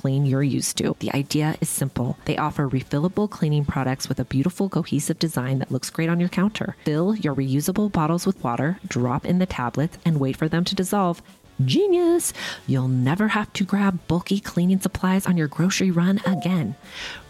clean you're used to. The idea is simple. They offer refillable cleaning products with a beautiful cohesive design that looks great on your counter. Fill your reusable bottles with water, drop in the tablets, and wait for them to dissolve. Genius! You'll never have to grab bulky cleaning supplies on your grocery run again.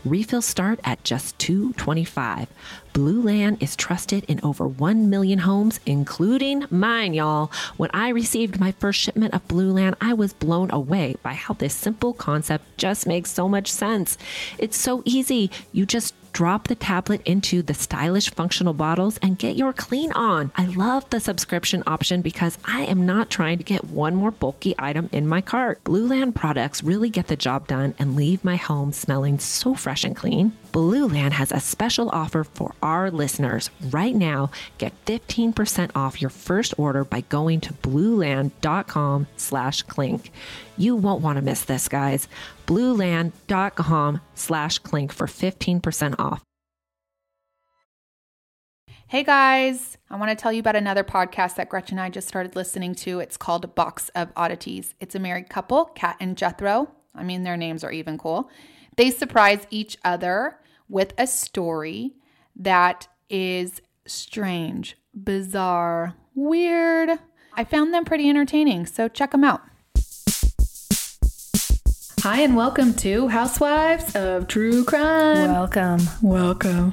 Refills start at just $2.25. Blue Land is trusted in over 1 million homes, including mine, y'all. When I received my first shipment of Blue Land, I was blown away by how this simple concept just makes so much sense. It's so easy. You just drop the tablet into the stylish functional bottles and get your clean on. I love the subscription option because I am not trying to get one more bulky item in my cart. Blue Land products really get the job done and leave my home smelling so fresh and clean. Blue Land has a special offer for our listeners. Right now, get 15% off your first order by going to blueland.com slash clink. You won't want to miss this, guys. blueland.com slash clink for 15% off. Hey guys, I want to tell you about another podcast that Gretchen and I just started listening to. It's called Box of Oddities. It's a married couple, Kat and Jethro. I mean, their names are even cool. They surprise each other with a story that is strange, bizarre, weird. I found them pretty entertaining, so check them out. Hi, and welcome to Housewives of True Crime. Welcome. Welcome.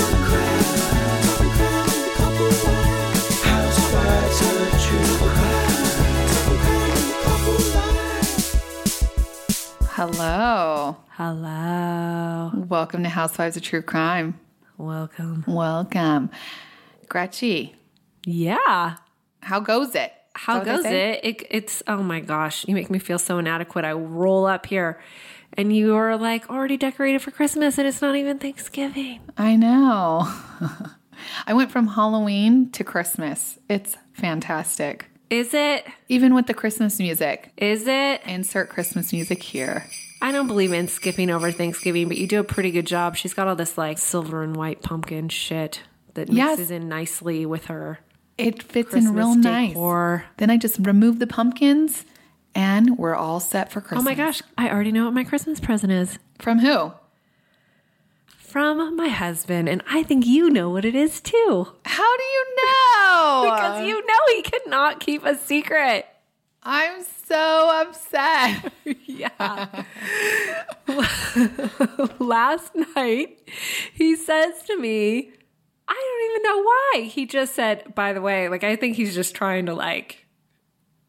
Hello. Hello. Welcome to Housewives of True Crime. Welcome. Welcome. Gretchy, Yeah. how goes it? How goes it? it? It's oh my gosh, you make me feel so inadequate. I roll up here, and you are like already decorated for Christmas, and it's not even Thanksgiving. I know. I went from Halloween to Christmas. It's fantastic. Is it? Even with the Christmas music. Is it? Insert Christmas music here. I don't believe in skipping over Thanksgiving, but you do a pretty good job. She's got all this like silver and white pumpkin shit that Yes. mixes in nicely with her It fits Christmas in real nice. decor. Then I just remove the pumpkins and we're all set for Christmas. Oh my gosh, I already know what my Christmas present is From who? From my husband, and I think you know what it is too. How do you know? Because you know he cannot keep a secret. I'm so upset. Yeah. Last night, he says to me, I don't even know why. He just said, by the way, like, I think he's just trying to, like,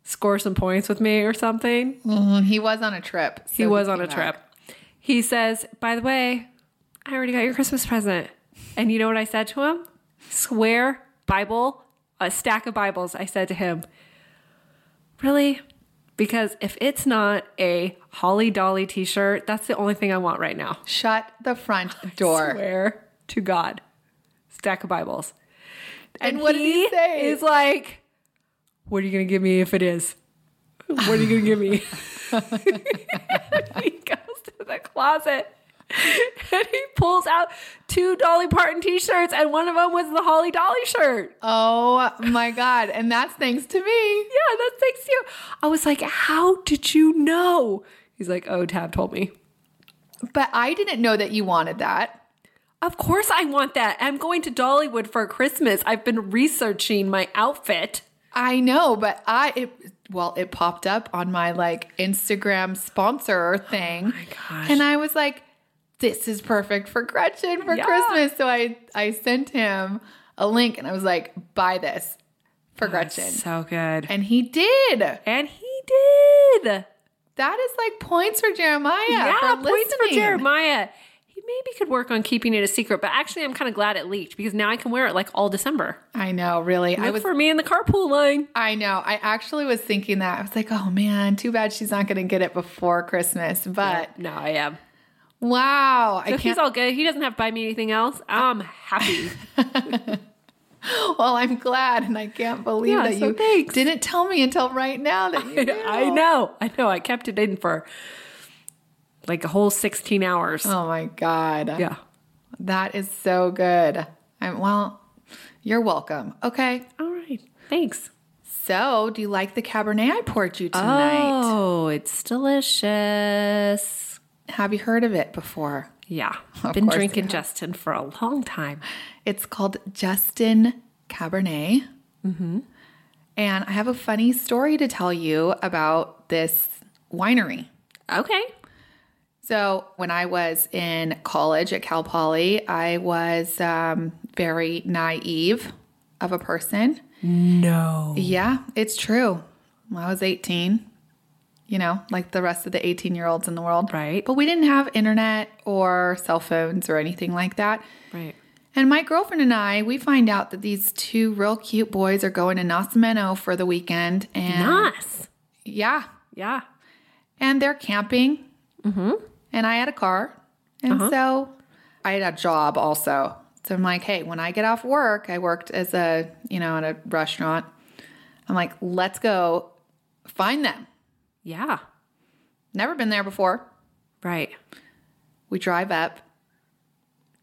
score some points with me or something. Mm, he was on a trip. so He was on a trip. back. He says, by the way, I already got your Christmas present. And you know what I said to him? Swear, Bible, a stack of Bibles. I said to him, Really? Because if it's not a Holly Dolly t shirt, that's the only thing I want right now. Shut the front door. Swear to God. Stack of Bibles. And what did he say? Is like, what are you going to give me if it is? What are you going to give me? he goes to the closet and he pulls out two Dolly Parton t shirts, and one of them was the Holly Dolly shirt. Oh my God. And that's thanks to me. Yeah, that's thanks to you. I was like, how did you know? He's like, oh, Tab told me. But I didn't know that you wanted that. Of course, I want that. I'm going to Dollywood for Christmas. I've been researching my outfit. I know, but I it well, it popped up on my like Instagram sponsor thing. Oh my gosh. And I was like, this is perfect for Gretchen for Yeah. Christmas. So I I sent him a link and I was like, buy this for oh, Gretchen. So good. And he did. And he did. That is like points for Jeremiah. Yeah, for points for listening. Jeremiah. He maybe could work on keeping it a secret, but actually, I'm kind of glad it leaked because now I can wear it like all December. I know, really. I Look was for me in the carpool line. I know. I actually was thinking that. I was like, oh man, too bad she's not going to get it before Christmas. But No, I am. Wow, I So he's all good. He doesn't have to buy me anything else. I'm happy. well, I'm glad, and I can't believe Yeah, that so you thanks. didn't tell me until right now that you knew. I know. I know. I kept it in for like a whole 16 hours. Oh my god. Yeah. That is so good. I'm well. You're welcome. Okay. All right. Thanks. So, do you like the Cabernet I poured you tonight? Oh, it's delicious. Have you heard of it before? Yeah. Of Been drinking. Justin for a long time. It's called Justin Cabernet. Mm-hmm. And I have a funny story to tell you about this winery. Okay. So, when I was in college at Cal Poly, I was um, very naive of a person. No. Yeah, it's true. I was 18, you know, like the rest of the 18 year olds in the world. Right. But we didn't have internet or cell phones or anything like that. Right. And my girlfriend and I, we find out that these two real cute boys are going to Nacimiento for the weekend. And Nice. yeah, Yeah. and they're camping. Mm-hmm. And I had a car. And so I had a job also. So I'm like, hey, when I get off work, I worked as a, you know, at a restaurant. I'm like, let's go find them. Yeah. Never been there before. Right. We drive up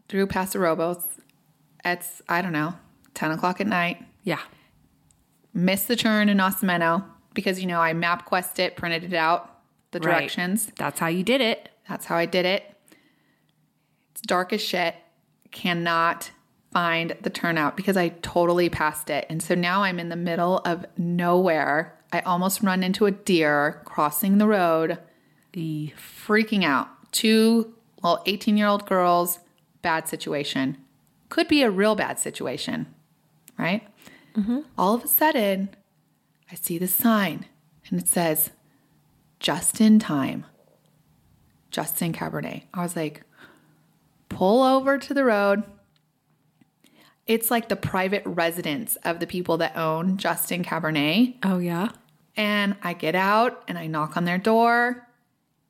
through Paso Robles. It's, I don't know, 10 o'clock at night. Yeah. Miss the turn in Osameno because, you know, I MapQuest it, printed it out, the Right. directions. That's how you did it. That's how I did it. It's dark as shit. Cannot find the turnout because I totally passed it. And so now I'm in the middle of nowhere. I almost run into a deer crossing the road, The freaking out. Two, well, 18 year old girls, bad situation. Could be a real bad situation, right? Mm-hmm. All of a sudden, I see the sign and it says, just in time. Justin Cabernet. I was like, pull over to the road. It's like the private residence of the people that own Justin Cabernet. Oh yeah. And I get out and I knock on their door.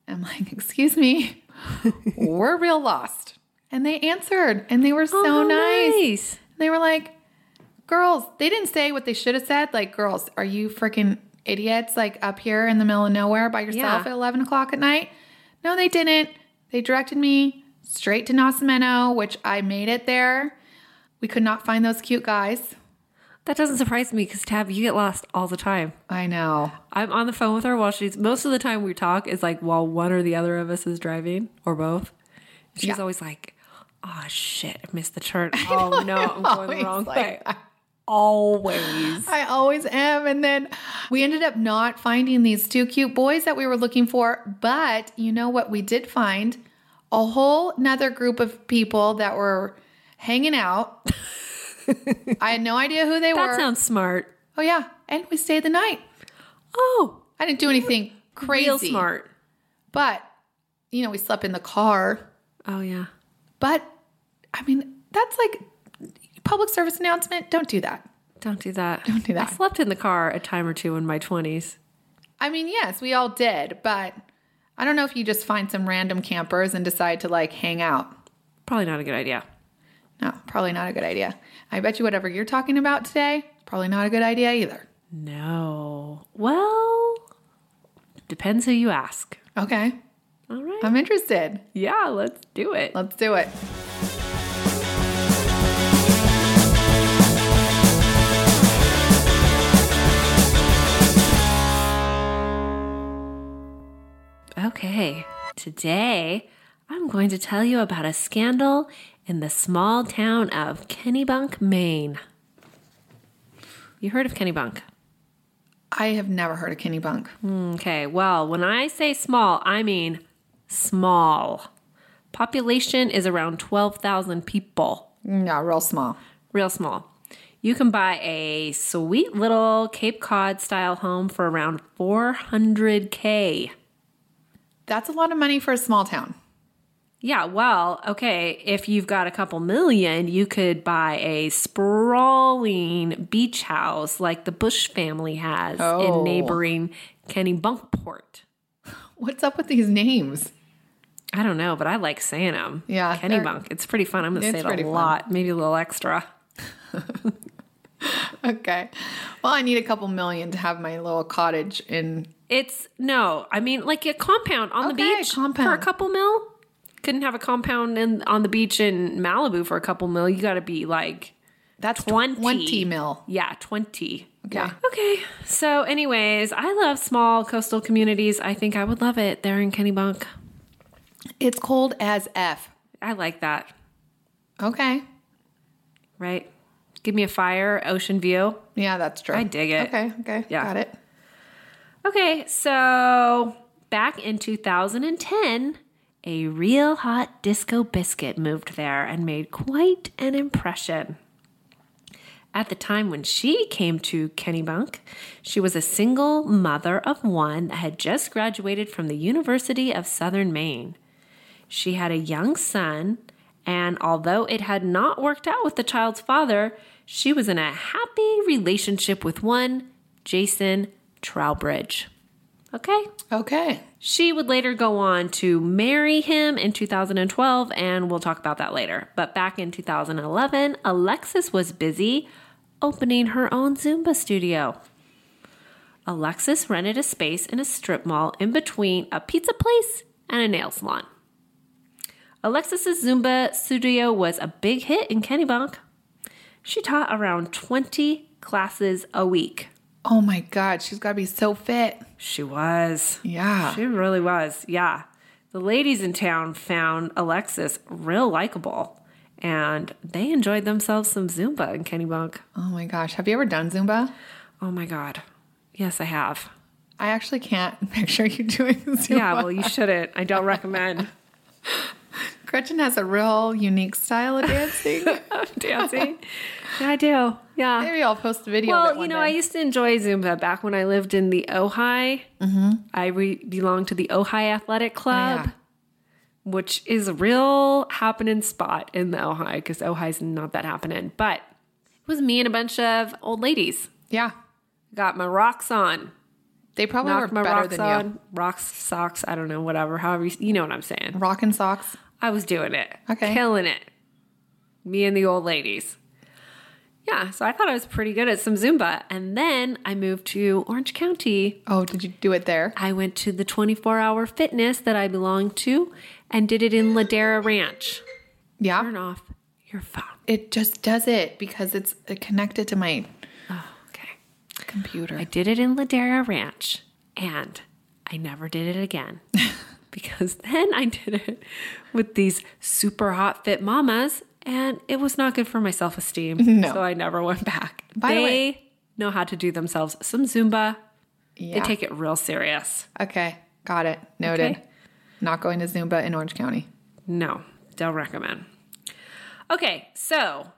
I'm like, excuse me, we're real lost. And they answered and they were oh, so Oh, nice. nice. They were like, girls, they didn't say what they should have said. Like, girls, are you freaking idiots? Like, up here in the middle of nowhere by yourself Yeah. at 11 o'clock at night? No, they didn't. They directed me straight to Nacimiento, which I made it there. We could not find those cute guys. That doesn't surprise me because Tab, you get lost all the time. I know. I'm on the phone with her while she's most of the time we talk is like while one or the other of us is driving or both. She's Yeah. always like, "Oh shit, I missed the turn. Oh no, I'm going the wrong like way." that. Always. I always am. And then we ended up not finding these two cute boys that we were looking for. But you know what? We did find a whole nother group of people that were hanging out. I had no idea who they That were. That sounds smart. oh, yeah. And we stayed the night. Oh, I didn't do anything crazy. real smart. But, you know, we slept in the car. Oh yeah. But, I mean, that's like public service announcement. Don't do that. Don't do that. Don't do that. I slept in the car a time or two in my twenties. I mean, yes, we all did, but I don't know if you just find some random campers and decide to like hang out. Probably not a good idea. No, probably not a good idea. I bet you whatever you're talking about today, probably not a good idea either. No. Well, depends who you ask. Okay, All right. I'm interested. yeah, let's do it. Let's do it. Okay, today I'm going to tell you about a scandal in the small town of Kennebunk, Maine. You heard of Kennebunk? I have never heard of Kennebunk. Okay, well, when I say small, I mean small. Population is around 12,000 people. Yeah, real small. Real small. You can buy a sweet little Cape Cod style home for around 400K. That's a lot of money for a small town. Yeah, well, okay, if you've got a couple million, you could buy a sprawling beach house like the Bush family has Oh. in neighboring Kennebunkport. What's up with these names? I don't know, but I like saying them. Yeah, Kennebunk. It's pretty fun. I'm going to say it a fun. lot, maybe a little extra. Okay. Well, I need a couple million to have my little cottage in. It's no, I mean like a compound on the Okay, beach for a couple mil. Couldn't have a compound in on the beach in Malibu for a couple mil. You got to be like That's 20. 20 mil. Yeah, 20. Okay. Yeah. Okay. So, anyways, I love small coastal communities. I think I would love it there in Kennebunk. It's cold as F. I like that, Okay. right? Give me a fire, ocean view. Yeah, that's true. I dig it. Okay. Okay. Yeah. Got it. Okay, so back in 2010, a real hot disco biscuit moved there and made quite an impression. At the time when she came to Kennebunk, she was a single mother of one that had just graduated from the University of Southern Maine. She had a young son, and although it had not worked out with the child's father, she was in a happy relationship with one, Jason Trowbridge. Okay? Okay. She would later go on to marry him in 2012, and we'll talk about that later. But back in 2011, Alexis was busy opening her own Zumba studio. Alexis rented a space in a strip mall in between a pizza place and a nail salon. Alexis's Zumba studio was a big hit in Kennebunk. She taught around 20 classes a week. Oh my God. She's got to be so fit. She was. Yeah. She really was. Yeah. The ladies in town found Alexis real likable and they enjoyed themselves some Zumba in Kennebunk. Oh my gosh. Have you ever done Zumba? Oh my God. Yes, I have. I actually can't picture you doing Zumba. Yeah, well, you shouldn't. I don't recommend Gretchen has a real unique style of dancing. dancing. Yeah, I do. Yeah. Maybe I'll post a video Well, you know, day. I used to enjoy Zumba back when I lived in the Ojai. Mm-hmm. I re- belonged to the Ojai Athletic Club, Yeah. which is a real happening spot in the Ojai because Ojai's not that happening. But it was me and a bunch of old ladies. Yeah. Got my rocks on. They probably Knocked were my better rocks than on. Rocks, socks, I don't know, whatever. However, you, you know what I'm saying. you. Rockin' socks. I was doing it. Okay. Killing it. Me and the old ladies. Yeah, so I thought I was pretty good at some Zumba. And then I moved to Orange County. Oh, did you do it there? I went to the 24 hour fitness that I belonged to and did it in Ladera Ranch. Yeah. Turn off your phone. It just does it because it's connected to my Oh, okay. computer. I did it in Ladera Ranch and I never did it again because then I did it with these super hot fit mamas and it was not good for my self esteem. No. So I never went back. By the they way- know how to do themselves some Zumba. They take it real serious. okay. Got it. Noted. Okay. Not going to Zumba in Orange County. No, don't recommend. Okay, so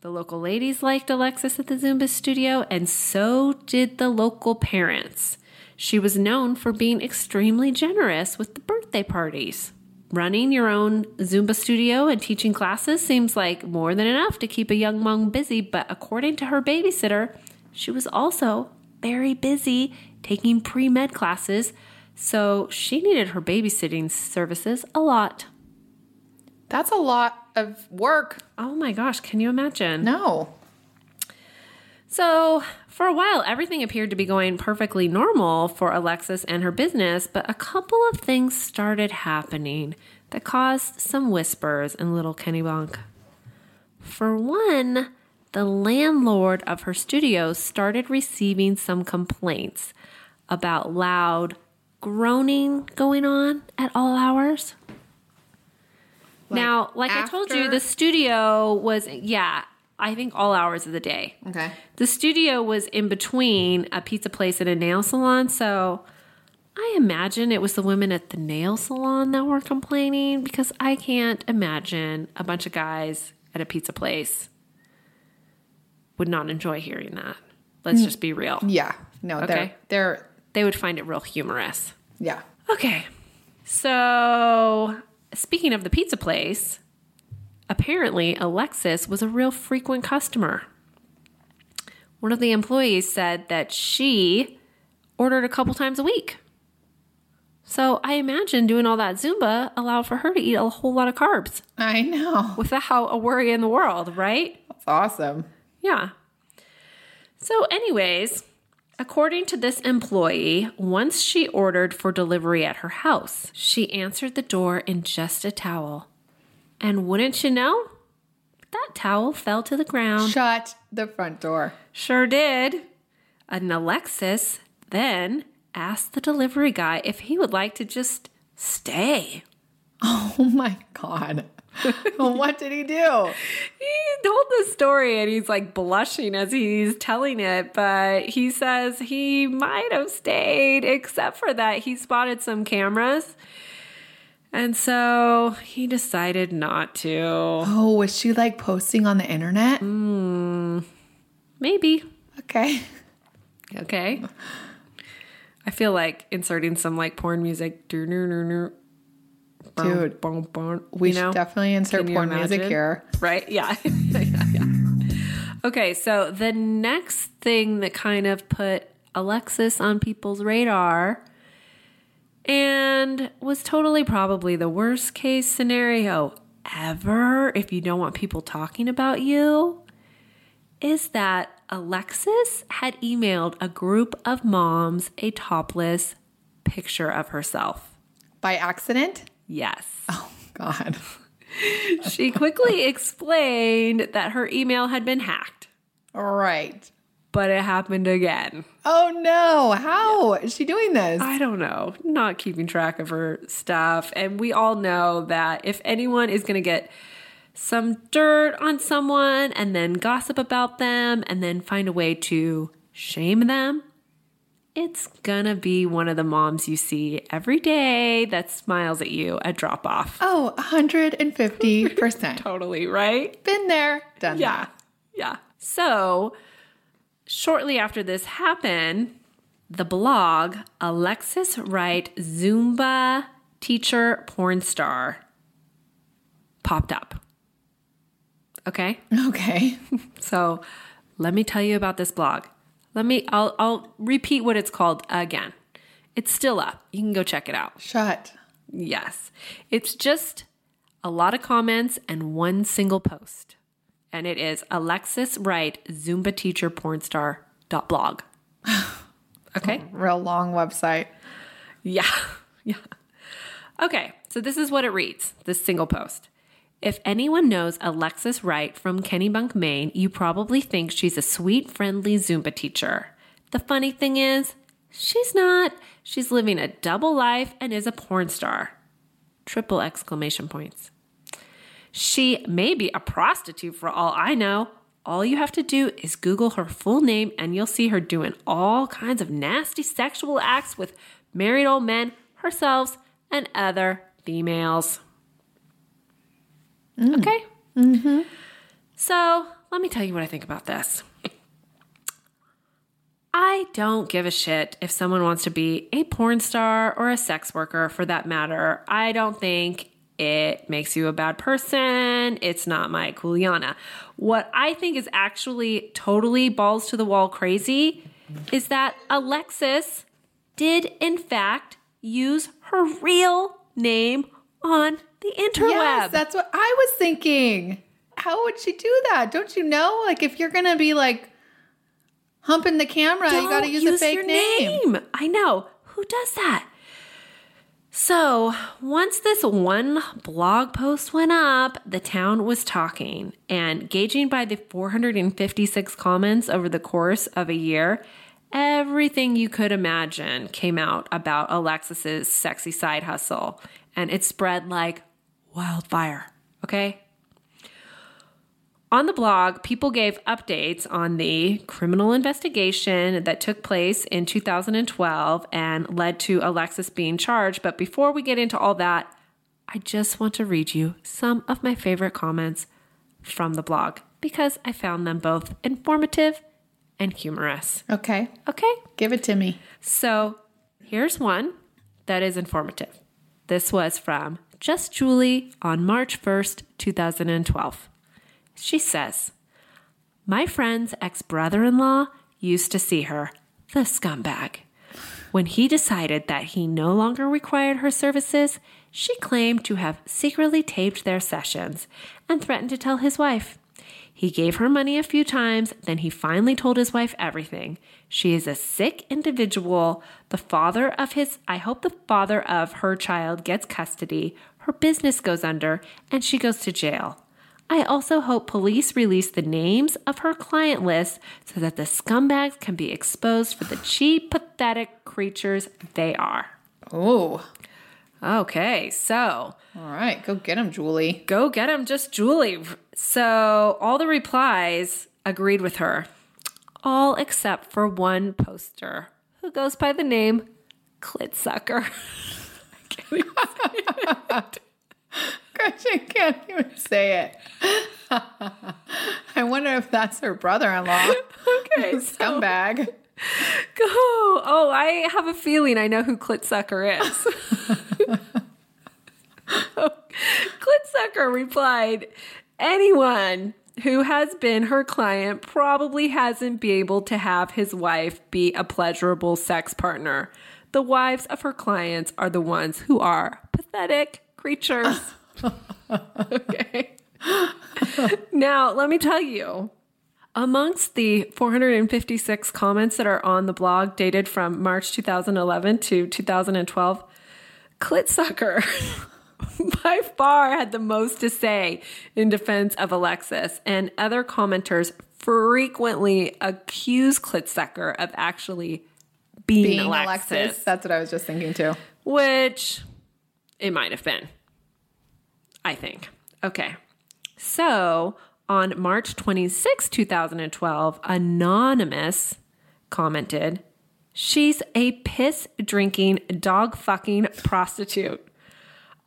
the local ladies liked Alexis at the Zumba studio, and so did the local parents. She was known for being extremely generous with the birthday parties. Running your own Zumba studio and teaching classes seems like more than enough to keep a young mom busy, but according to her babysitter, she was also very busy taking pre med classes, so she needed her babysitting services a lot. That's a lot of work. Oh my gosh, can you imagine? No. So, for a while, everything appeared to be going perfectly normal for Alexis and her business, but a couple of things started happening that caused some whispers in Little Kennebunk. For one, the landlord of her studio started receiving some complaints about loud groaning going on at all hours. now, like I told you, the studio was, yeah, I think all hours of the day. Okay. The studio was in between a pizza place and a nail salon, so I imagine it was the women at the nail salon that were complaining because I can't imagine a bunch of guys at a pizza place would not enjoy hearing that. Let's mm. just be real. Yeah. No, they're Okay. they're They would find it real humorous. yeah. Okay. So, speaking of the pizza place, apparently Alexis was a real frequent customer. One of the employees said that she ordered a couple times a week. So, I imagine doing all that Zumba allowed for her to eat a whole lot of carbs I know. without a worry in the world, right? That's awesome. Yeah. So, anyways, according to this employee, once she ordered for delivery at her house, she answered the door in just a towel. And wouldn't you know, that towel fell to the ground. Shut the front door. Sure did. And Alexis then asked the delivery guy if he would like to just stay. Oh my god. what did he do? He told the story and he's like blushing as he's telling it, but he says he might have stayed, except for that he spotted some cameras. And so he decided not to. Oh, was she like posting on the internet? Hmm, maybe. Okay. Okay. I feel like inserting some like porn music. Dude, We you know? should definitely insert Can porn music here. Right? Yeah. yeah, yeah. Okay, so the next thing that kind of put Alexis on people's radar and was totally probably the worst case scenario ever if you don't want people talking about you is that Alexis had emailed a group of moms a topless picture of herself. By accident? Yes. Oh god. She quickly explained that her email had been hacked, All right. But it happened again. Oh no. How is she doing this? I don't know, not keeping track of her stuff. And we all know that if anyone is going to get some dirt on someone and then gossip about them and then find a way to shame them, it's gonna be one of the moms you see every day that smiles at you at drop off. Oh, 150%. Totally, right? Been there, done Yeah. that. Yeah. So, shortly after this happened, the blog Alexis Wright Zumba Teacher Porn Star popped up. Okay? Okay. So, let me tell you about this blog. Let me I'll I'll repeat what it's called again. It's still up. You can go check it out. Shut. Yes. It's just a lot of comments and one single post. And it is Alexis Wright, Zumba teacher porn star dot blog. Okay? Oh, real long website. Yeah. Yeah. Okay. So this is what it reads this single post. If anyone knows Alexis Wright from Kennebunk, Maine, you probably think she's a sweet, friendly Zumba teacher. The funny thing is, she's not. She's living a double life and is a porn star. Triple exclamation points. She may be a prostitute for all I know. All you have to do is Google her full name and you'll see her doing all kinds of nasty sexual acts with married old men, herself, and other females. Okay? Mm-hmm. So let me tell you what I think about this. I don't give a shit if someone wants to be a porn star or a sex worker for that matter. I don't think it makes you a bad person. It's not my kuleana. What I think is actually totally balls to the wall crazy is that Alexis did, in fact, use her real name on the interweb. Yes, that's what I was thinking. How would she do that? Don't you know? Like if you're gonna be like humping the camera, you gotta Don't use, a fake your name. I know. Who does that? So, once this one blog post went up, the town was talking, and gauging by the 456 comments over the course of a year, everything you could imagine came out about Alexis's sexy side hustle, and it spread like wildfire. Okay? On the blog, people gave updates on the criminal investigation that took place in 2012 and led to Alexis being charged. But before we get into all that, I just want to read you some of my favorite comments from the blog because I found them both informative and humorous. Okay. Okay? Give it to me. So here's one that is informative. This was from Just Julie on March 1st, 2012. She says, My friend's ex brother in law used to see her, the scumbag. When he decided that he no longer required her services, she claimed to have secretly taped their sessions and threatened to tell his wife. He gave her money a few times, then he finally told his wife everything. She is a sick individual. The father of his, I hope the father of her child gets custody, her business goes under, and she goes to jail. I also hope police release the names of her client list so that the scumbags can be exposed for the cheap, pathetic creatures they are. Oh. Okay, so All right. Go get him, Julie. go get him, just Julie. So all the replies agreed with her, all except for one poster who goes by the name Clitsucker. I can't even say it. Gosh, I can't even say it. I wonder if that's her brother-in-law. Okay, so Scumbag. go. Oh, I have a feeling I know who Clitsucker is. Clitsucker replied, Anyone who has been her client probably hasn't been able to have his wife be a pleasurable sex partner. The wives of her clients are the ones who are pathetic creatures. okay. now, let me tell you, amongst the 456 comments that are on the blog dated from March 2011 to 2012, Clitsucker by far had the most to say in defense of Alexis, and other commenters frequently accuse Clitsucker of actually being, Being Alexis, Alexis. That's what I was just thinking too. which it might have been. I think. Okay. So on March 26, 2012, Anonymous commented, She's a piss drinking, dog fucking prostitute.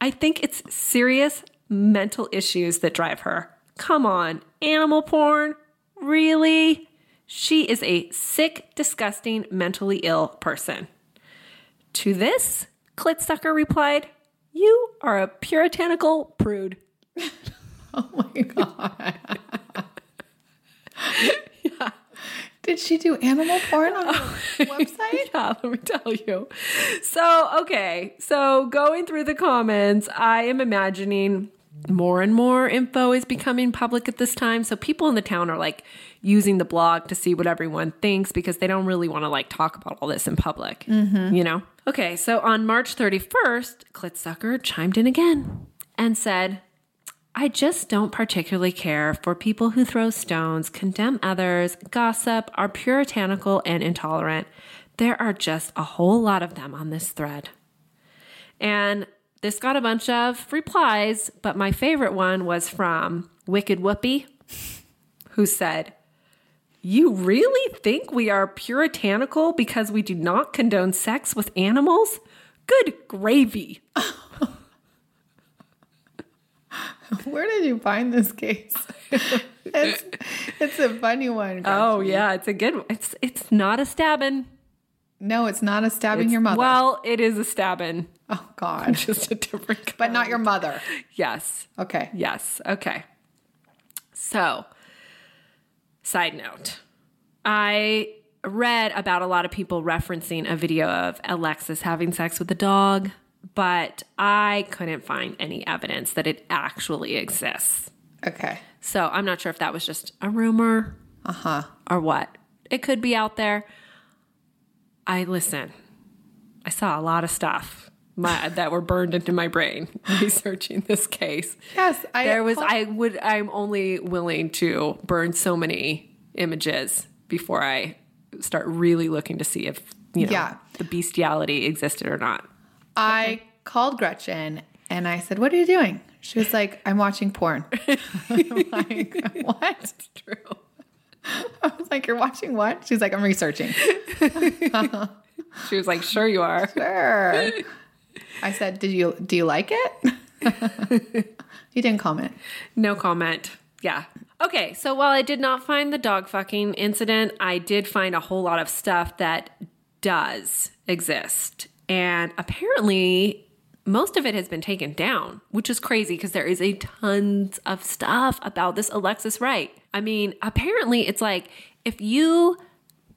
I think it's serious mental issues that drive her. Come on, animal porn? Really? She is a sick, disgusting, mentally ill person. To this, Clitsucker replied, You are a puritanical prude. Oh my god. Did she do animal porn on her website? Yeah, let me tell you. So, okay. So, going through the comments, I am imagining more and more info is becoming public at this time. So, people in the town are like using the blog to see what everyone thinks because they don't really want to like talk about all this in public, mm-hmm. you know? Okay. So, on March 31st, Clitsucker chimed in again and said, I just don't particularly care for people who throw stones, condemn others, gossip, are puritanical and intolerant. There are just a whole lot of them on this thread. And this got a bunch of replies, but my favorite one was from Wicked Whoopi, who said, You really think we are puritanical because we do not condone sex with animals? Good gravy. Where did you find this case? it's, it's a funny one. Oh Gretchen. yeah, it's a good one. It's it's not a stabbing. No, it's not a stabbing It's- your mother. Well, it is a stabbing. oh God. Just a different But not your mother. Yes. Okay. Yes. Okay. So, side note, I read about a lot of people referencing a video of Alexis having sex with a dog, but I couldn't find any evidence that it actually exists. Okay. So, I'm not sure if that was just a rumor Uh huh. or what. It could be out there. I listen. I saw a lot of stuff my, that were burned into my brain researching this case. Yes, I there was. I would. I'm only willing to burn so many images before I start really looking to see if you know Yeah. the bestiality existed or not. I called Gretchen and I said, "What are you doing?" She was like, I'm watching porn. I'm like, what? True. I was like, You're watching what? She's like, I'm researching. She was like, "Sure, you are." Sure. I said, Did you do you like it? you didn't comment. No comment. Yeah. Okay, so while I did not find the dog fucking incident, I did find a whole lot of stuff that does exist. And apparently, most of it has been taken down, which is crazy because there is a tons of stuff about this Alexis Wright. I mean, apparently, it's like if you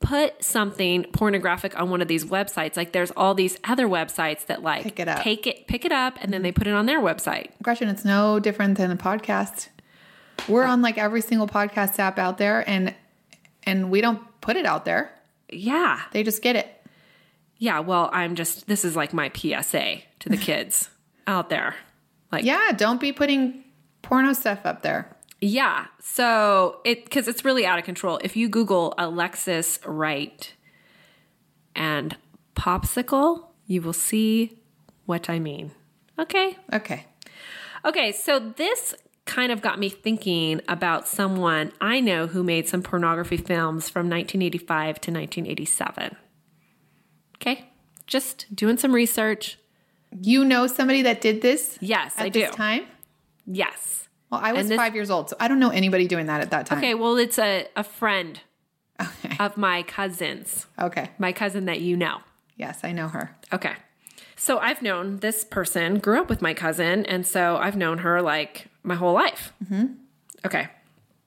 put something pornographic on one of these websites, like there's all these other websites that like Pick it up. take it, pick it up, and then they mm-hmm. put it on their website. Gretchen, it's no different than a podcast. We're oh. on like every single podcast app out there and and we don't put it out there. Yeah. They just get it. Yeah, well, I'm just this is like my PSA to the kids out there. Like Yeah, don't be putting porno stuff up there. Yeah. So it cuz it's really out of control. If you google Alexis Wright and popsicle, you will see what I mean. Okay? Okay. Okay, so this kind of got me thinking about someone I know who made some pornography films from 1985 to 1987. Okay? Just doing some research. You know somebody that did this? Yes, at I this do. time? Yes. Well, I was this- five years old, so I don't know anybody doing that at that time. Okay, well, it's a, a friend Okay. of my cousin's, Okay. my cousin that you know. Yes, I know her. Okay. So I've known this person, grew up with my cousin, and so I've known her like my whole life. Mm-hmm. Okay.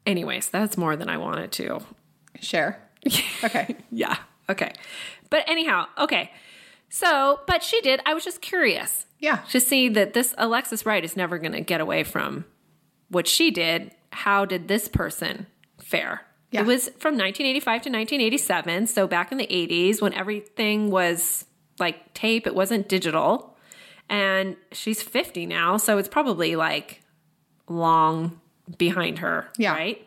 Anyways, that's more than I wanted to. Share. Okay. Yeah. Okay. But anyhow, okay. So, but she did. I was just curious Yeah. to see that this Alexis Wright is never going to get away from what she did. How did this person fare? Yeah. It was from 1985 to 1987. So back in the 80s when everything was like tape, it wasn't digital. And she's 50 now. So it's probably like long behind her. Yeah. Right.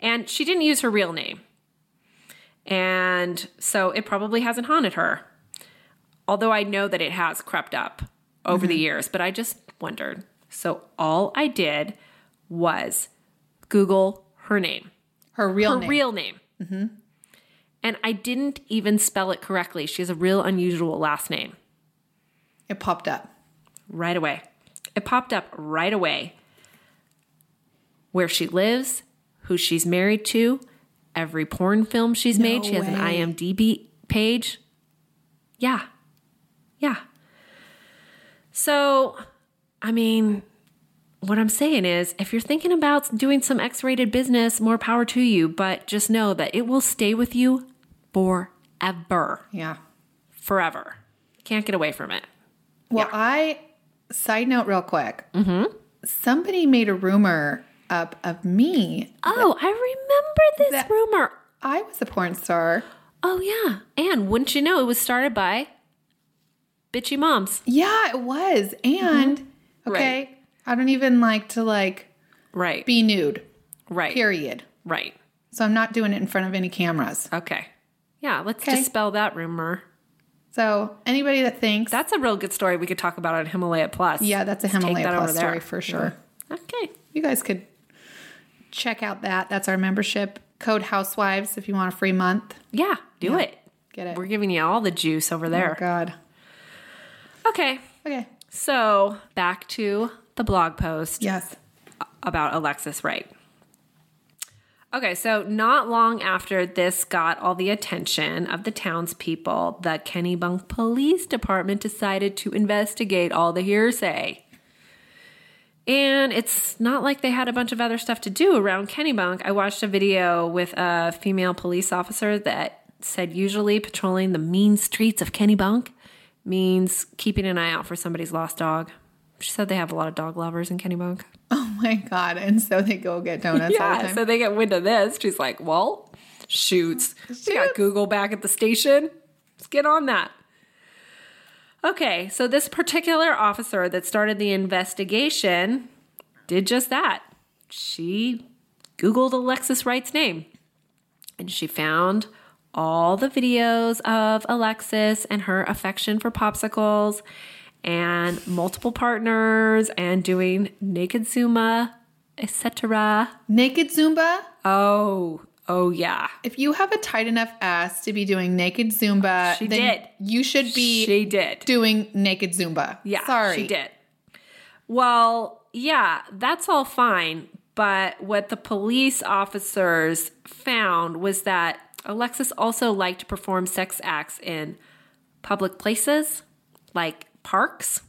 And she didn't use her real name. And so it probably hasn't haunted her. Although I know that it has crept up over the mm-hmm. years, but I just wondered. So all I did was Google her name, Her real her name. real name. Mm-hmm. And I didn't even spell it correctly. She has a real unusual last name it popped up. right away. It popped up right away. Where she lives, who she's married to, every porn film she's made. She has an. IMDb page. Yeah. Yeah. So, I mean, what I'm saying is if you're thinking about doing some X rated business, more power to you, but just know that it will stay with you forever. Yeah. Forever. Can't get away from it. Well, I side note real quick. Mm-hmm. Somebody made a rumor up of me. Oh, I remember this That- rumor. I was a porn star. Oh, yeah. And wouldn't you know, it was started by bitchy moms. Yeah, it was. And okay, I don't even like to like Right. be nude. right. Period. Right. So I'm not doing it in front of any cameras. Okay. Yeah, let's Okay. dispel that rumor. So anybody that thinks That's a real good story we could talk about on Himalaya Plus. yeah, that's a Let's Himalaya that Plus story for sure. Okay. You guys could check out that. That's our membership code Housewives if you want a free month. Yeah, do it. Get it. We're giving you all the juice over Oh there. God. Okay. Okay. So back to the blog post. Yes. about Alexis Wright. Okay, so not long after this got all the attention of the townspeople, the Kennebunk Police Department decided to investigate all the hearsay. And it's not like they had a bunch of other stuff to do around Kennebunk. I watched a video with a female police officer that said usually patrolling the mean streets of Kennebunk means keeping an eye out for somebody's lost dog. She said they have a lot of dog lovers in Kennebunk. Oh my God. And so they go get donuts all the Yeah, time. so they get wind of this. She's like, well, shoots. We got Google back at the station. Let's get on that. Okay, so this particular officer that started the investigation did just that. She Googled Alexis Wright's name and she found all the videos of Alexis and her affection for popsicles. And multiple partners and doing naked Zumba, etc. Naked Zumba? Oh, oh yeah. If you have a tight enough ass to be doing naked Zumba, She then did. you should be She did. doing naked Zumba. Yeah, Sorry. she did. Well, yeah, that's all fine. But what the police officers found was that Alexis also liked to perform sex acts in public places like parks.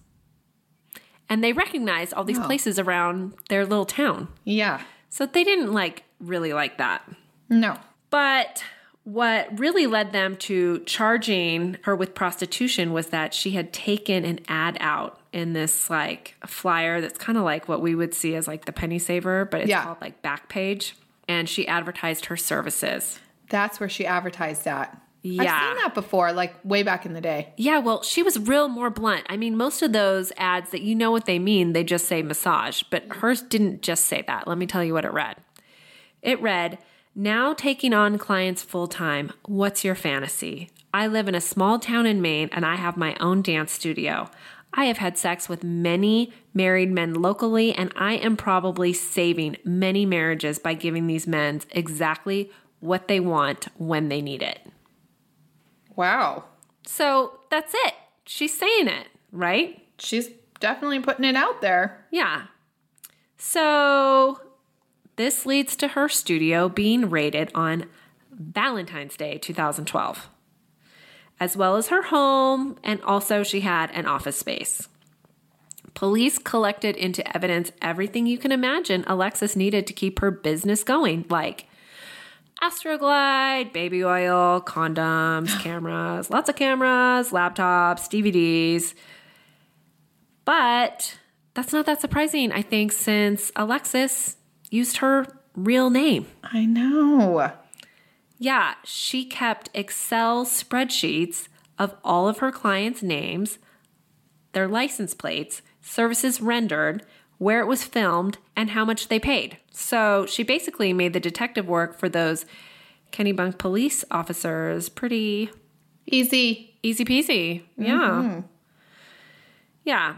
And they recognized all these Oh. places around their little town. Yeah. So they didn't like really like that. No. But what really led them to charging her with prostitution was that she had taken an ad out in this like flyer that's kind of like what we would see as like the penny saver, but it's Yeah. called like Backpage. And she advertised her services. That's where she advertised that. I've seen that before, like way back in the day. Yeah, well, she was real more blunt. I mean, most of those ads that you know what they mean, they just say massage, but hers didn't just say that. Let me tell you what it read. It read, Now taking on clients full time, what's your fantasy? I live in a small town in Maine and I have my own dance studio. I have had sex with many married men locally, and I am probably saving many marriages by giving these men exactly what they want when they need it. Wow. So that's it. She's saying it, right? She's definitely putting it out there. Yeah. So this leads to her studio being raided on Valentine's Day 2012, as well as her home, and also she had an office space. Police collected into evidence everything you can imagine Alexis needed to keep her business going, like Astroglide, baby oil, condoms, cameras, lots of cameras, laptops, DVDs. But that's not that surprising, I think, since Alexis used her real name. I know. Yeah, she kept Excel spreadsheets of all of her clients' names, their license plates, services rendered, where it was filmed, and how much they paid. So she basically made the detective work for those Kennebunk police officers pretty Easy. Easy peasy. Yeah. Mm-hmm. Yeah.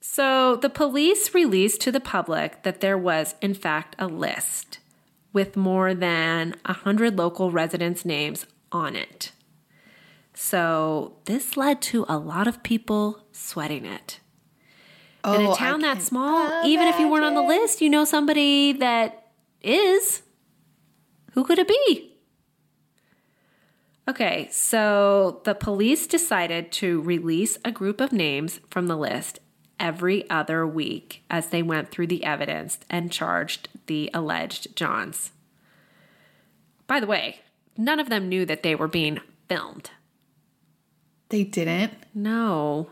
So the police released to the public that there was, in fact, a list with more than 100 local residents' names on it. So this led to a lot of people sweating it. In a oh, town that small, even if you weren't on the list, you know somebody that is. Who could it be? Okay, so the police decided to release a group of names from the list every other week as they went through the evidence and charged the alleged Johns. By the way, none of them knew that they were being filmed. They didn't. No.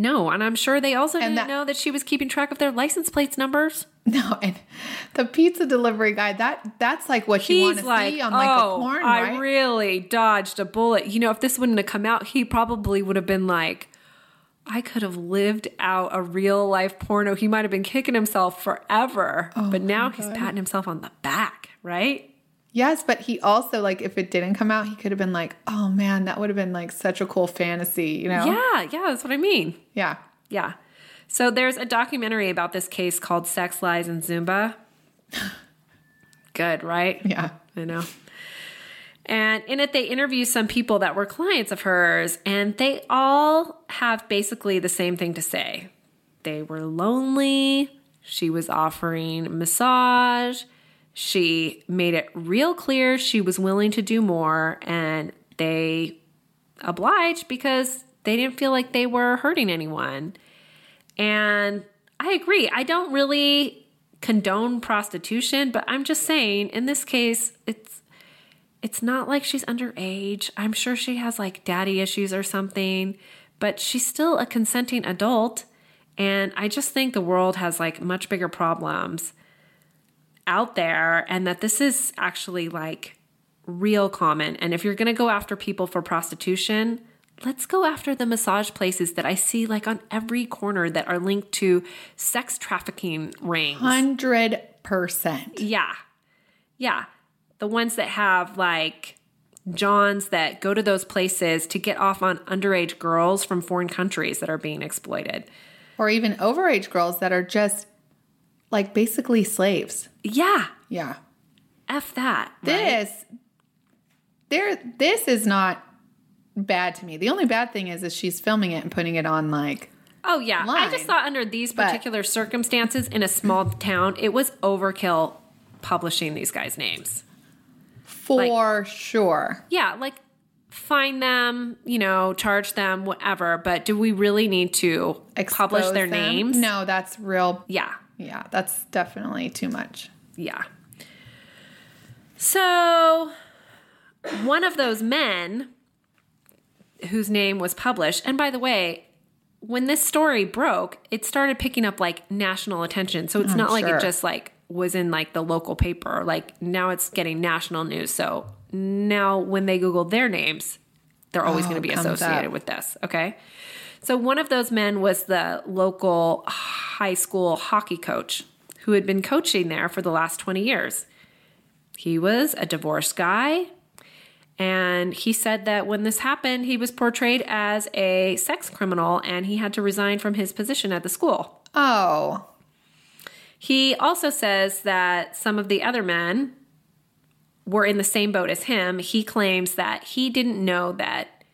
No, and I'm sure they also And didn't that- know that she was keeping track of their license plates numbers. No, and the pizza delivery guy, that that's like what you want to see on like oh, a porn, I right? really dodged a bullet. You know, if this wouldn't have come out, he probably would have been like, I could have lived out a real life porno. He might have been kicking himself forever, Oh but now he's patting himself on the back, right? Yes, but he also like if it didn't come out, he could have been like, "Oh man, that would have been like such a cool fantasy," you know? Yeah, yeah, that's what I mean. Yeah. Yeah. So there's a documentary about this case called Sex, Lies, and Zumba. Good, right? Yeah. I know. And in it, they interview some people that were clients of hers, and they all have basically the same thing to say. They were lonely. She was offering massage. She made it real clear she was willing to do more, and they obliged because they didn't feel like they were hurting anyone. And I agree. I don't really condone prostitution, but I'm just saying in this case, it's it's not like she's underage. I'm sure she has like daddy issues or something, but she's still a consenting adult. And I just think the world has like much bigger problems out there and that this is actually like real common. And if you're going to go after people for prostitution, let's go after the massage places that I see like on every corner that are linked to sex trafficking rings. Hundred percent. Yeah. Yeah. The ones that have like Johns that go to those places to get off on underage girls from foreign countries that are being exploited. Or even overage girls that are just like basically slaves. Yeah, Yeah. F that. right? This there this is not bad to me. The only bad thing is is she's filming it and putting it on like Oh yeah, I just thought under these But- particular circumstances in a small town, it was overkill publishing these guys' names. for sure. Yeah, like find them, you know, charge them, whatever. But do we really need to publish their them. names? No, that's real. Yeah, Yeah, that's definitely too much. yeah. So one of those men whose name was published, and by the way, when this story broke, it started picking up like national attention. So it's not like it just like was in like the local paper. Like now it's getting national news. So now when they Google their names, they're always Oh, going to be associated up. with this. Okay. So one of those men was the local high school hockey coach who had been coaching there for the last 20 years. He was a divorced guy. And he said that when this happened, he was portrayed as a sex criminal and he had to resign from his position at the school. Oh, He also says that some of the other men were in the same boat as him. He claims that he didn't know that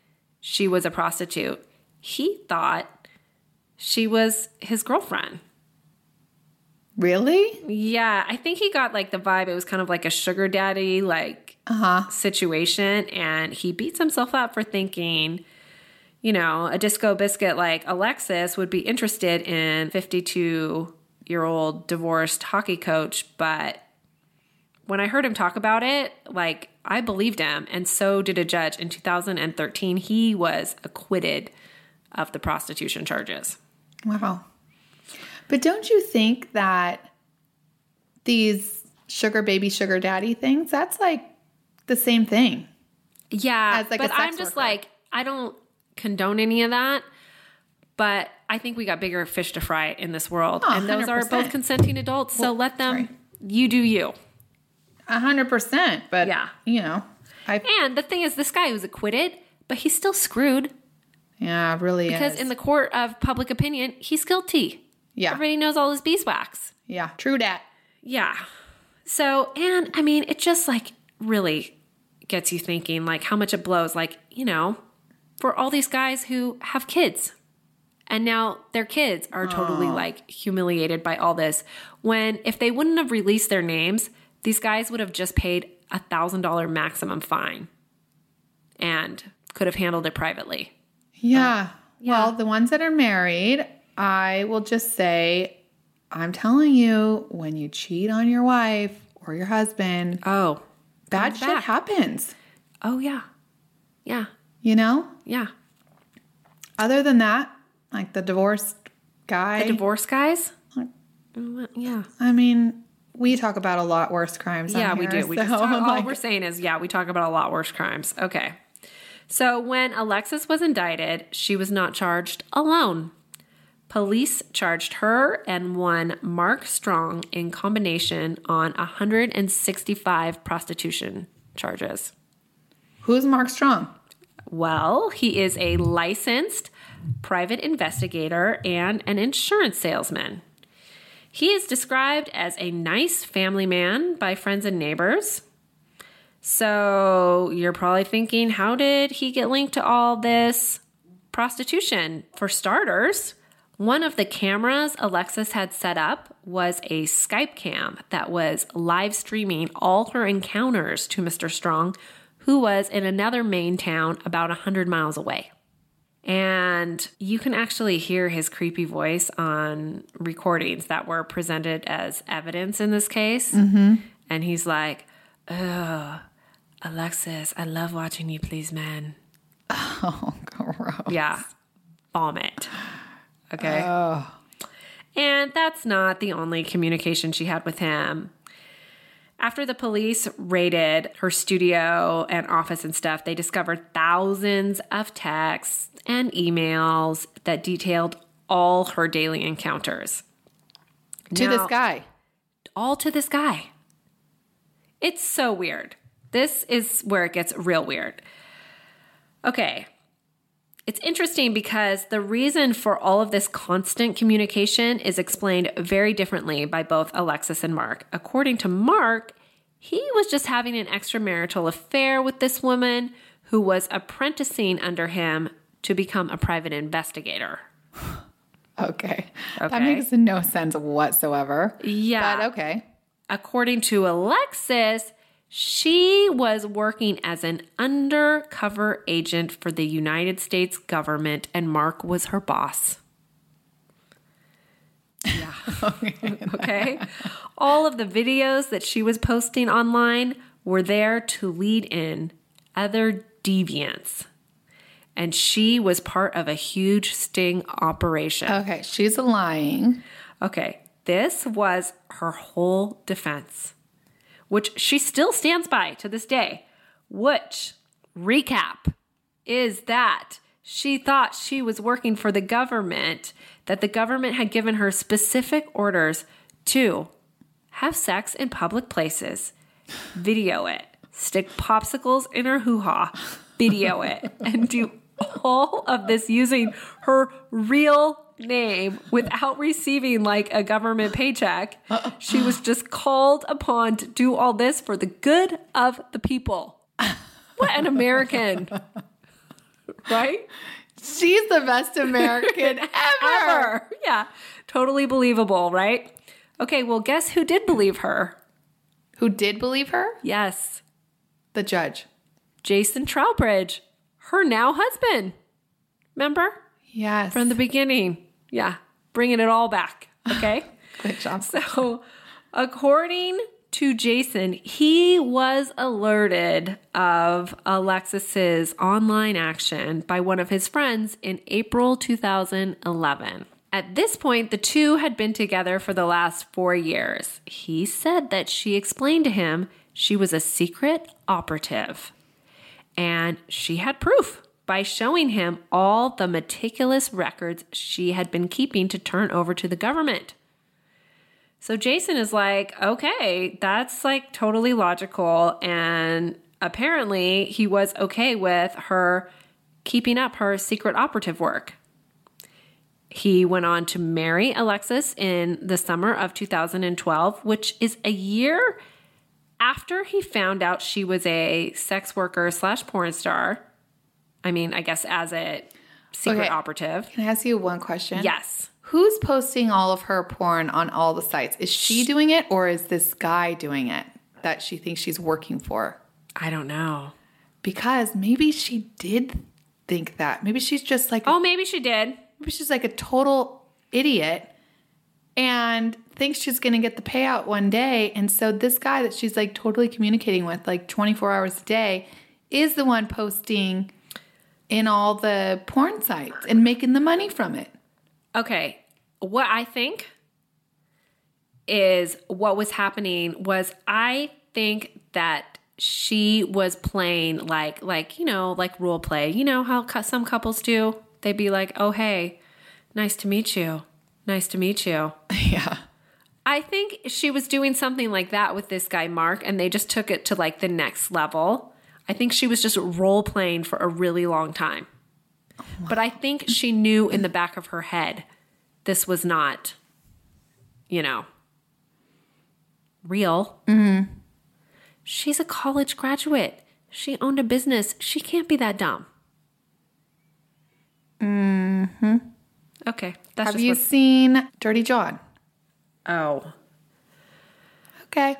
she was a prostitute. He thought she was his girlfriend. really? Yeah, I think he got like the vibe it was kind of like a sugar daddy like uh-huh. situation and he beats himself up for thinking you know, a disco biscuit like Alexis would be interested in 52 year old divorced hockey coach, but when I heard him talk about it, like I believed him, and so did a judge in 2013. He was acquitted of the prostitution charges. Wow. But don't you think that these sugar baby, sugar daddy things, that's like the same thing? Yeah, like, but I'm just worker. like I don't condone any of that. But I think we got bigger fish to fry in this world, Oh, and those are 100%. both consenting adults. so let them. sorry. You do you. A hundred percent. But Yeah. you know, I And the thing is, this guy was acquitted, but he's still screwed yeah, it really because is. in the court of public opinion, he's guilty. yeah, Everybody knows all his beeswax. yeah, true dat. Yeah. So, and I mean, it just like really gets you thinking like how much it blows. Like, you know, for all these guys who have kids and now their kids are totally oh. like humiliated by all this. When if they wouldn't have released their names, these guys would have just paid a thousand dollar maximum fine and could have handled it privately. Yeah. Well, the ones that are married, I will just say, I'm telling you, when you cheat on your wife or your husband, Oh. bad shit back. happens. Oh yeah. Yeah. You know? Yeah. Other than that, like the divorced guy, The divorce guys? Yeah. I mean, we talk about a lot worse crimes. Yeah, we do. We so, just talk, all like, we're saying is, yeah, we talk about a lot worse crimes. Okay. So when Alexis was indicted, she was not charged alone. Police charged her and one Mark Strong in combination on 165 prostitution charges. who's Mark Strong? Well, he is a licensed private investigator and an insurance salesman. He is described as a nice family man by friends and neighbors. So you're probably thinking, how did he get linked to all this prostitution? For starters, one of the cameras Alexis had set up was a Skype cam that was live streaming all her encounters to Mr. Strong, who was in another Maine town about 100 miles away. And you can actually hear his creepy voice on recordings that were presented as evidence in this case. Mm-hmm. And he's like, Oh, Alexis, I love watching you please men. Oh, gross. Yeah. Vomit. Okay. Oh. And that's not the only communication she had with him. After the police raided her studio and office and stuff, they discovered thousands of texts and emails that detailed all her daily encounters. To Now- this guy. all to this guy. It's so weird. This is where it gets real weird. Okay. It's interesting because the reason for all of this constant communication is explained very differently by both Alexis and Mark. According to Mark, he was just having an extramarital affair with this woman who was apprenticing under him to become a private investigator. Okay. That makes no sense whatsoever. Yeah. But okay. According to Alexis, she was working as an undercover agent for the United States government, and Mark was her boss. Yeah. okay. All of the videos that she was posting online were there to lead in other deviants. And she was part of a huge sting operation. Okay. She's lying. Okay, this was her whole defense, which she still stands by to this day. Which, recap, is that she thought she was working for the government, that the government had given her specific orders to have sex in public places, video it, stick popsicles in her hoo ha, video it, and do all of this using her real name without receiving like a government paycheck. She was just called upon to do all this for the good of the people. What an American. Right? She's the best American ever. Ever. Yeah. Totally believable, right? Okay, well, guess who did believe her? Who did believe her? Yes, The judge. Jason Trowbridge, her now husband. Remember? Yes. From the beginning. Yeah. Bringing it all back. Okay. Good job. So, according to Jason, he was alerted of Alexis's online action by one of his friends in April 2011. At this point, the two had been together for the last four years. He said that she explained to him she was a secret operative and she had proof by showing him all the meticulous records she had been keeping to turn over to the government. So Jason is like, okay, that's like totally logical. And apparently he was okay with her keeping up her secret operative work. He went on to marry Alexis in the summer of 2012, which is a year after he found out she was a sex worker slash porn star. I mean, I guess as a secret Okay. operative. Can I ask you one question? Yes. Who's posting all of her porn on all the sites? Is she doing it or is this guy doing it that she thinks she's working for? I don't know. Because maybe she did think that. Maybe she's just like Oh, maybe she did. maybe she's like a total idiot and thinks she's going to get the payout one day. And so this guy that she's like totally communicating with like 24 hours a day is the one posting in all the porn sites and making the money from it. Okay. What I think is what was happening was I think that she was playing like like you know like role play. You know how some couples do? They'd be like, "Oh, hey, nice to meet you. Nice to meet you." Yeah. I think she was doing something like that with this guy Mark and they just took it to like the next level. I think she was just role playing for a really long time. But I think she knew in the back of her head this was not you know real. Mm-hmm. She's a college graduate. She owned a business. She can't be that dumb. Mhm. Okay, that's Have just you what- seen Dirty John? Oh. Okay.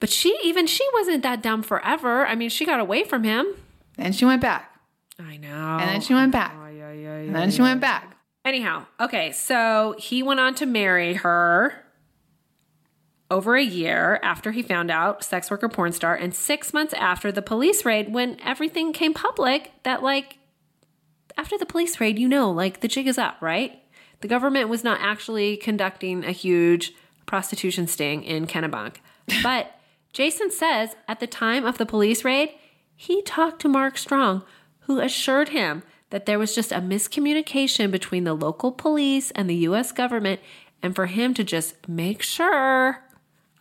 But she even she wasn't that dumb forever. I mean, she got away from him. And she went back. I know. And then she went back. And then she went back. Anyhow, okay, so he went on to marry her over a year after he found out sex worker porn star and 6 months after the police raid when everything came public that like after the police raid, you know, like the jig is up, right? The government was not actually conducting a huge prostitution sting in Kennebunk. But Jason says at the time of the police raid, he talked to Mark Strong, who assured him that there was just a miscommunication between the local police and the US government, and for him to just make sure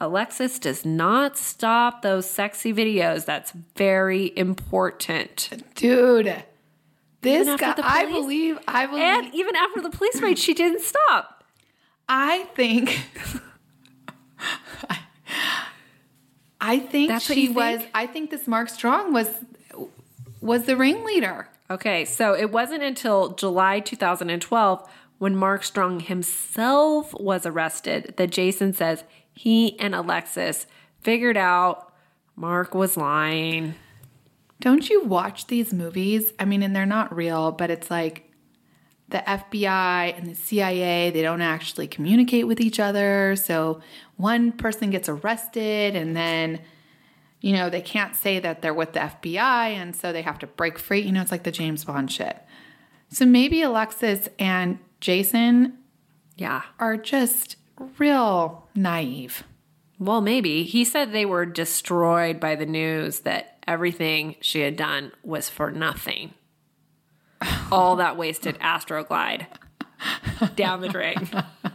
Alexis does not stop those sexy videos. That's very important. Dude. This guy, the I believe, I believe, And even after the police raid, she didn't stop. I think, I think That's she was. I think this Mark Strong was was the ringleader. Okay, so it wasn't until July 2012 when Mark Strong himself was arrested that Jason says he and Alexis figured out Mark was lying. Don't you watch these movies? I mean, and they're not real, but it's like the FBI and the CIA, they don't actually communicate with each other. So one person gets arrested and then, you know, they can't say that they're with the FBI. And so they have to break free. You know, it's like the James Bond shit. So maybe Alexis and Jason Yeah. are just real naive. Well, maybe. He said they were destroyed by the news that everything she had done was for nothing. All that wasted Astroglide down the drain.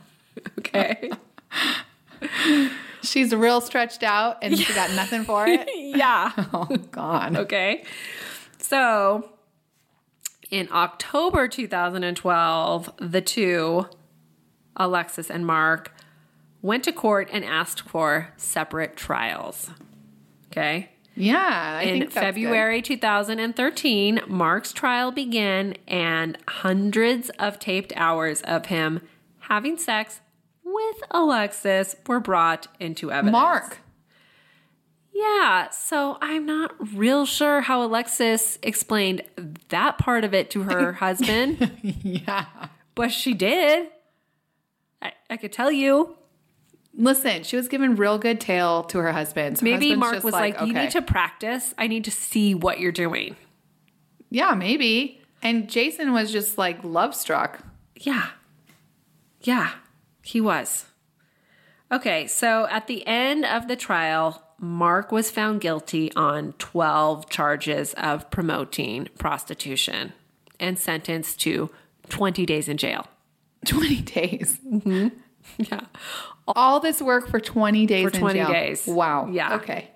okay. She's real stretched out and she got nothing for it. Yeah. Oh, God. Okay. So in October 2012, the two, Alexis and Mark, went to court and asked for separate trials. Okay. Yeah. I In that's good. February 2013, Mark's trial began, and hundreds of taped hours of him having sex with Alexis were brought into evidence. Mark. Yeah, so I'm not real sure how Alexis explained that part of it to her husband, Yeah. but she did. I, I could tell you. Listen, she was giving real good tail to her husband. So Maybe Mark was like, You okay. need to practice. I need to see what you're doing. Yeah, maybe. And Jason was just like love struck. Yeah. Yeah, he was. Okay, so at the end of the trial, Mark was found guilty on 12 charges of promoting prostitution and sentenced to 20 days in jail. 20 days. Mm-hmm. Yeah. All this work for 20 days For in 20 jail. days. Wow. Yeah. Okay.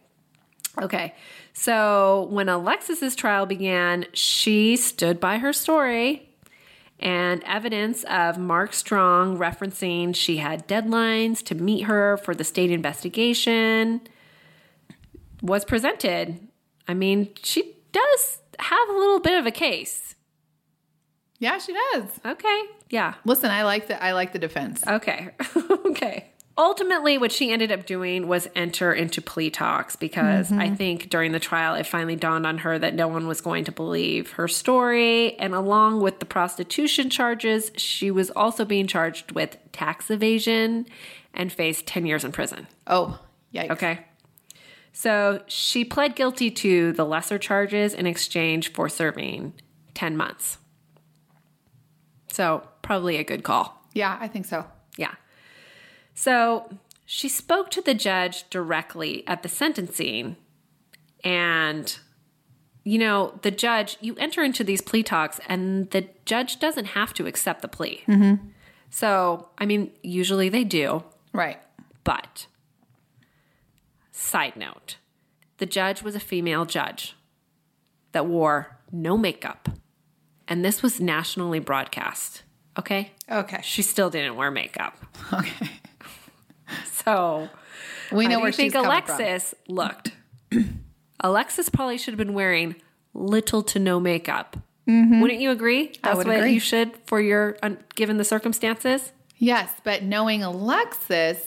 Okay. So when Alexis's trial began, she stood by her story and evidence of Mark Strong referencing she had deadlines to meet her for the state investigation was presented. I mean, she does have a little bit of a case. Yeah, she does. Okay. Yeah. Listen, I like the I like the defense. Okay. okay. Ultimately, what she ended up doing was enter into plea talks because mm-hmm. I think during the trial, it finally dawned on her that no one was going to believe her story. And along with the prostitution charges, she was also being charged with tax evasion and faced 10 years in prison. Oh, yikes. Okay. So she pled guilty to the lesser charges in exchange for serving 10 months. So, probably a good call. Yeah, I think so. Yeah. So she spoke to the judge directly at the sentencing. And, you know, the judge, you enter into these plea talks, and the judge doesn't have to accept the plea. Mm-hmm. So, I mean, usually they do. Right. But, side note, the judge was a female judge that wore no makeup. And this was nationally broadcast. Okay? Okay. She still didn't wear makeup. Okay. So, We know where you think coming from. Alexis looked? Alexis probably should have been wearing little to no makeup. Wouldn't you agree? That's Mm-hmm. would what agree. you should for your, un- given the circumstances? Yes, but knowing Alexis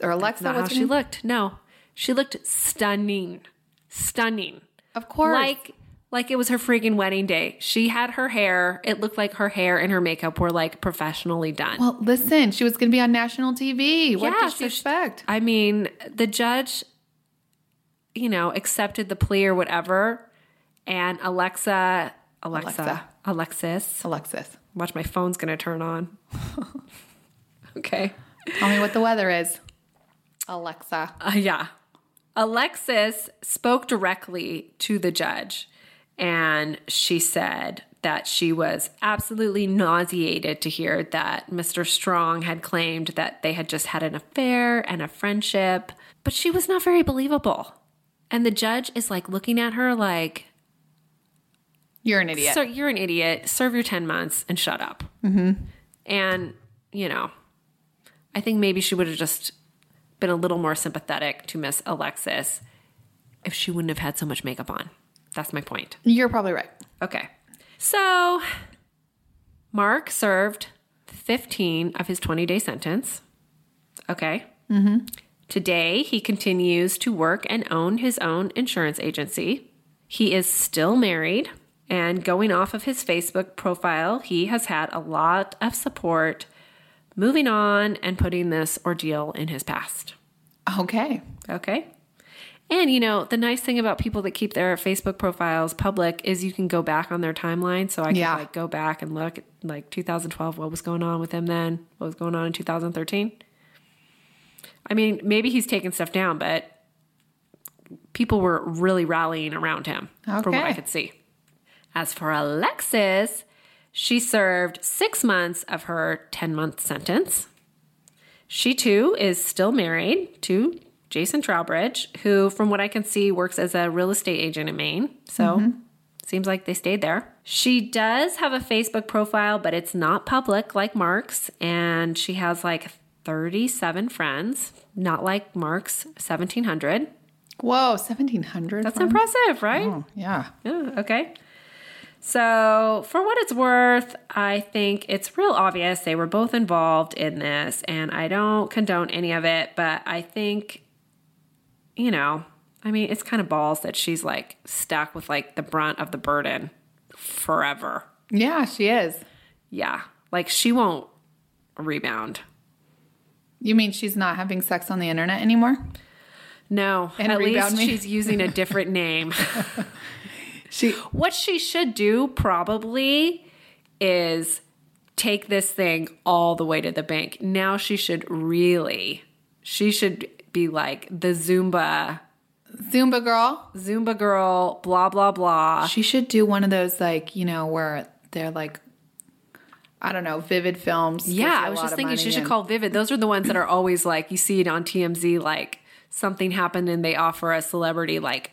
or Alexa, Not how she name? looked. No, she looked stunning, stunning. Of course. Like like it was her freaking wedding day. She had her hair. It looked like her hair and her makeup were like professionally done. well, listen, she was going to be on national TV. What Yeah, did so she she- expect? I mean, the judge, you know, accepted the plea or whatever, and Alexa, Alexa, Alexa. Alexis. Alexis, Watch, my phone's gonna turn on. okay. tell me what the weather is. Alexa. Uh, yeah. Alexis spoke directly to the judge and she said that she was absolutely nauseated to hear that Mr. Strong had claimed that they had just had an affair and a friendship, but she was not very believable. And the judge is like looking at her like, You're an idiot. so you're an idiot. Serve your 10 months and shut up. Mm-hmm. And, you know, I think maybe she would have just been a little more sympathetic to Miss Alexis if she wouldn't have had so much makeup on. That's my point. You're probably right. Okay. So Mark served 15 of his 20 day sentence. Okay. Mm-hmm. Today, he continues to work and own his own insurance agency. He is still married, and going off of his Facebook profile, he has had a lot of support moving on and putting this ordeal in his past. Okay. Okay. And you know, the nice thing about people that keep their Facebook profiles public is you can go back on their timeline. So I can Yeah. like go back and look at like 2012, what was going on with him then? What was going on in 2013? I mean, maybe he's taken stuff down, but people were really rallying around him from what I could see. As for Alexis, she served six months of her 10 month sentence. She too is still married to Jason Trowbridge, who, from what I can see, works as a real estate agent in Maine. So mm-hmm. seems like they stayed there. She does have a Facebook profile, but it's not public like Mark's. And she has like 37 friends, not like Mark's 1700. Whoa, 1700. That's impressive, right? Oh, yeah. Yeah, okay. So, for what it's worth, I think it's real obvious they were both involved in this, and I don't condone any of it, but I think, you know, I mean, it's kind of balls that she's like stuck with like the brunt of the burden forever. Yeah, she is. Yeah, like she won't rebound. You mean she's not having sex on the internet anymore? No, And at least me? she's using a different name. She What she should do probably is take this thing all the way to the bank. Now she should really, she should be like the Zumba, Zumba girl. Zumba girl, blah, blah, blah. She should do one of those like, you know, where they're like I don't know, vivid films. Yeah, I was just thinking she should and- call Vivid. Those are the ones that are always like, you see it on TMZ, like something happened and they offer a celebrity like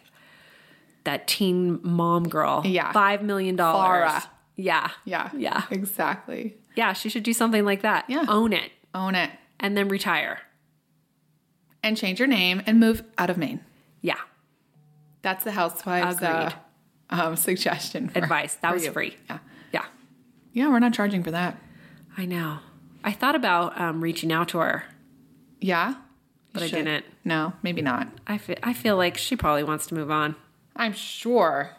that teen mom girl. Yeah. $5 million. Yeah. Yeah. Yeah. Exactly. Yeah. She should do something like that. Yeah. Own it Own it. and then retire. And change your name and move out of Maine. Yeah. That's the housewives uh, um, suggestion. For, Advice. That was you. free. Yeah. Yeah. Yeah, we're not charging for that. I know. I thought about um, reaching out to her. Yeah? But I Should. didn't. No, maybe not. I feel, I feel like she probably wants to move on. I'm sure.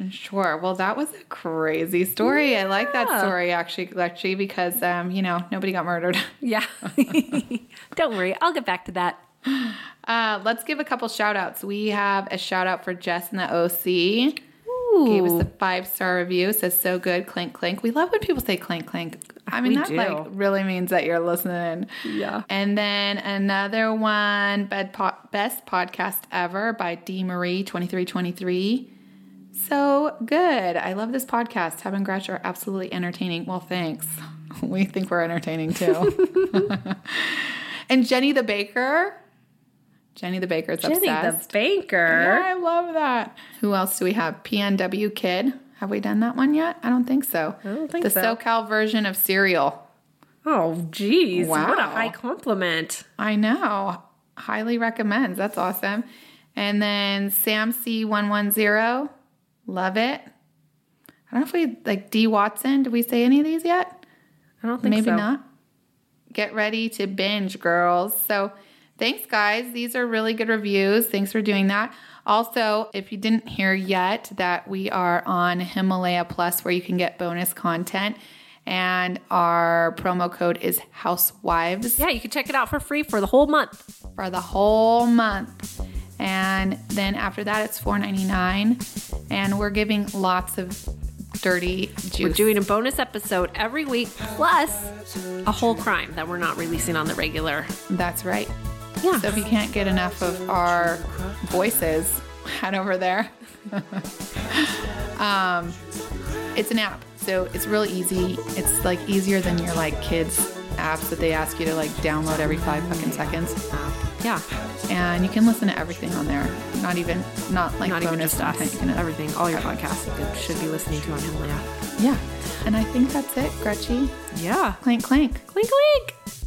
I'm sure. Well, that was a crazy story. I like that story actually, Lexi, because um, you know, nobody got murdered. Yeah. Don't worry. I'll get back to that. Uh, let's give a couple shout outs. We have a shout out for Jess in the OC. Gave us a five star review. Says so good. Clink clink. We love when people say clink clink. I mean We that do. like really means that you're listening. Yeah. And then another one, Bed po- Best Podcast Ever by D. Marie 2323. So good. I love this podcast. Have and Gretch are absolutely entertaining. Well, thanks. We think we're entertaining too. and Jenny the Baker. Jenny the Baker's Jenny obsessed. the Yeah, baker. I love that. Who else do we have? PNW Kid. Have we done that one yet? I don't think so. I don't think the so. SoCal version of Serial. Oh, geez. What a Wow. high compliment. I know. Highly recommends. That's awesome. And then Sam C110. Love it. I don't know if we like D Watson. Did we say any of these yet? I don't think Maybe so. not. Get ready to binge, girls. So thanks, guys. These are really good reviews. Thanks for doing that. Also, if you didn't hear yet, that we are on Himalaya Plus where you can get bonus content. And our promo code is Housewives Yeah, you can check it out for free for the whole month. for the whole month. And then after that, it's $4.99. And we're giving lots of dirty juice. We're doing a bonus episode every week, plus a whole crime that we're not releasing on the regular. That's right. Yeah. So if you can't get enough of our voices, head over there. um, it's an app. So it's real easy. It's like easier than your like kids apps that they ask you to like download every five fucking seconds. Yeah. And you can listen to everything on there. Not even not like Not even bonus us. content. You can Everything, all your podcasts you should be listening to on Himalaya. Yeah. And I think that's it, Gretchy. Yeah. Clank clank. Clink, clink.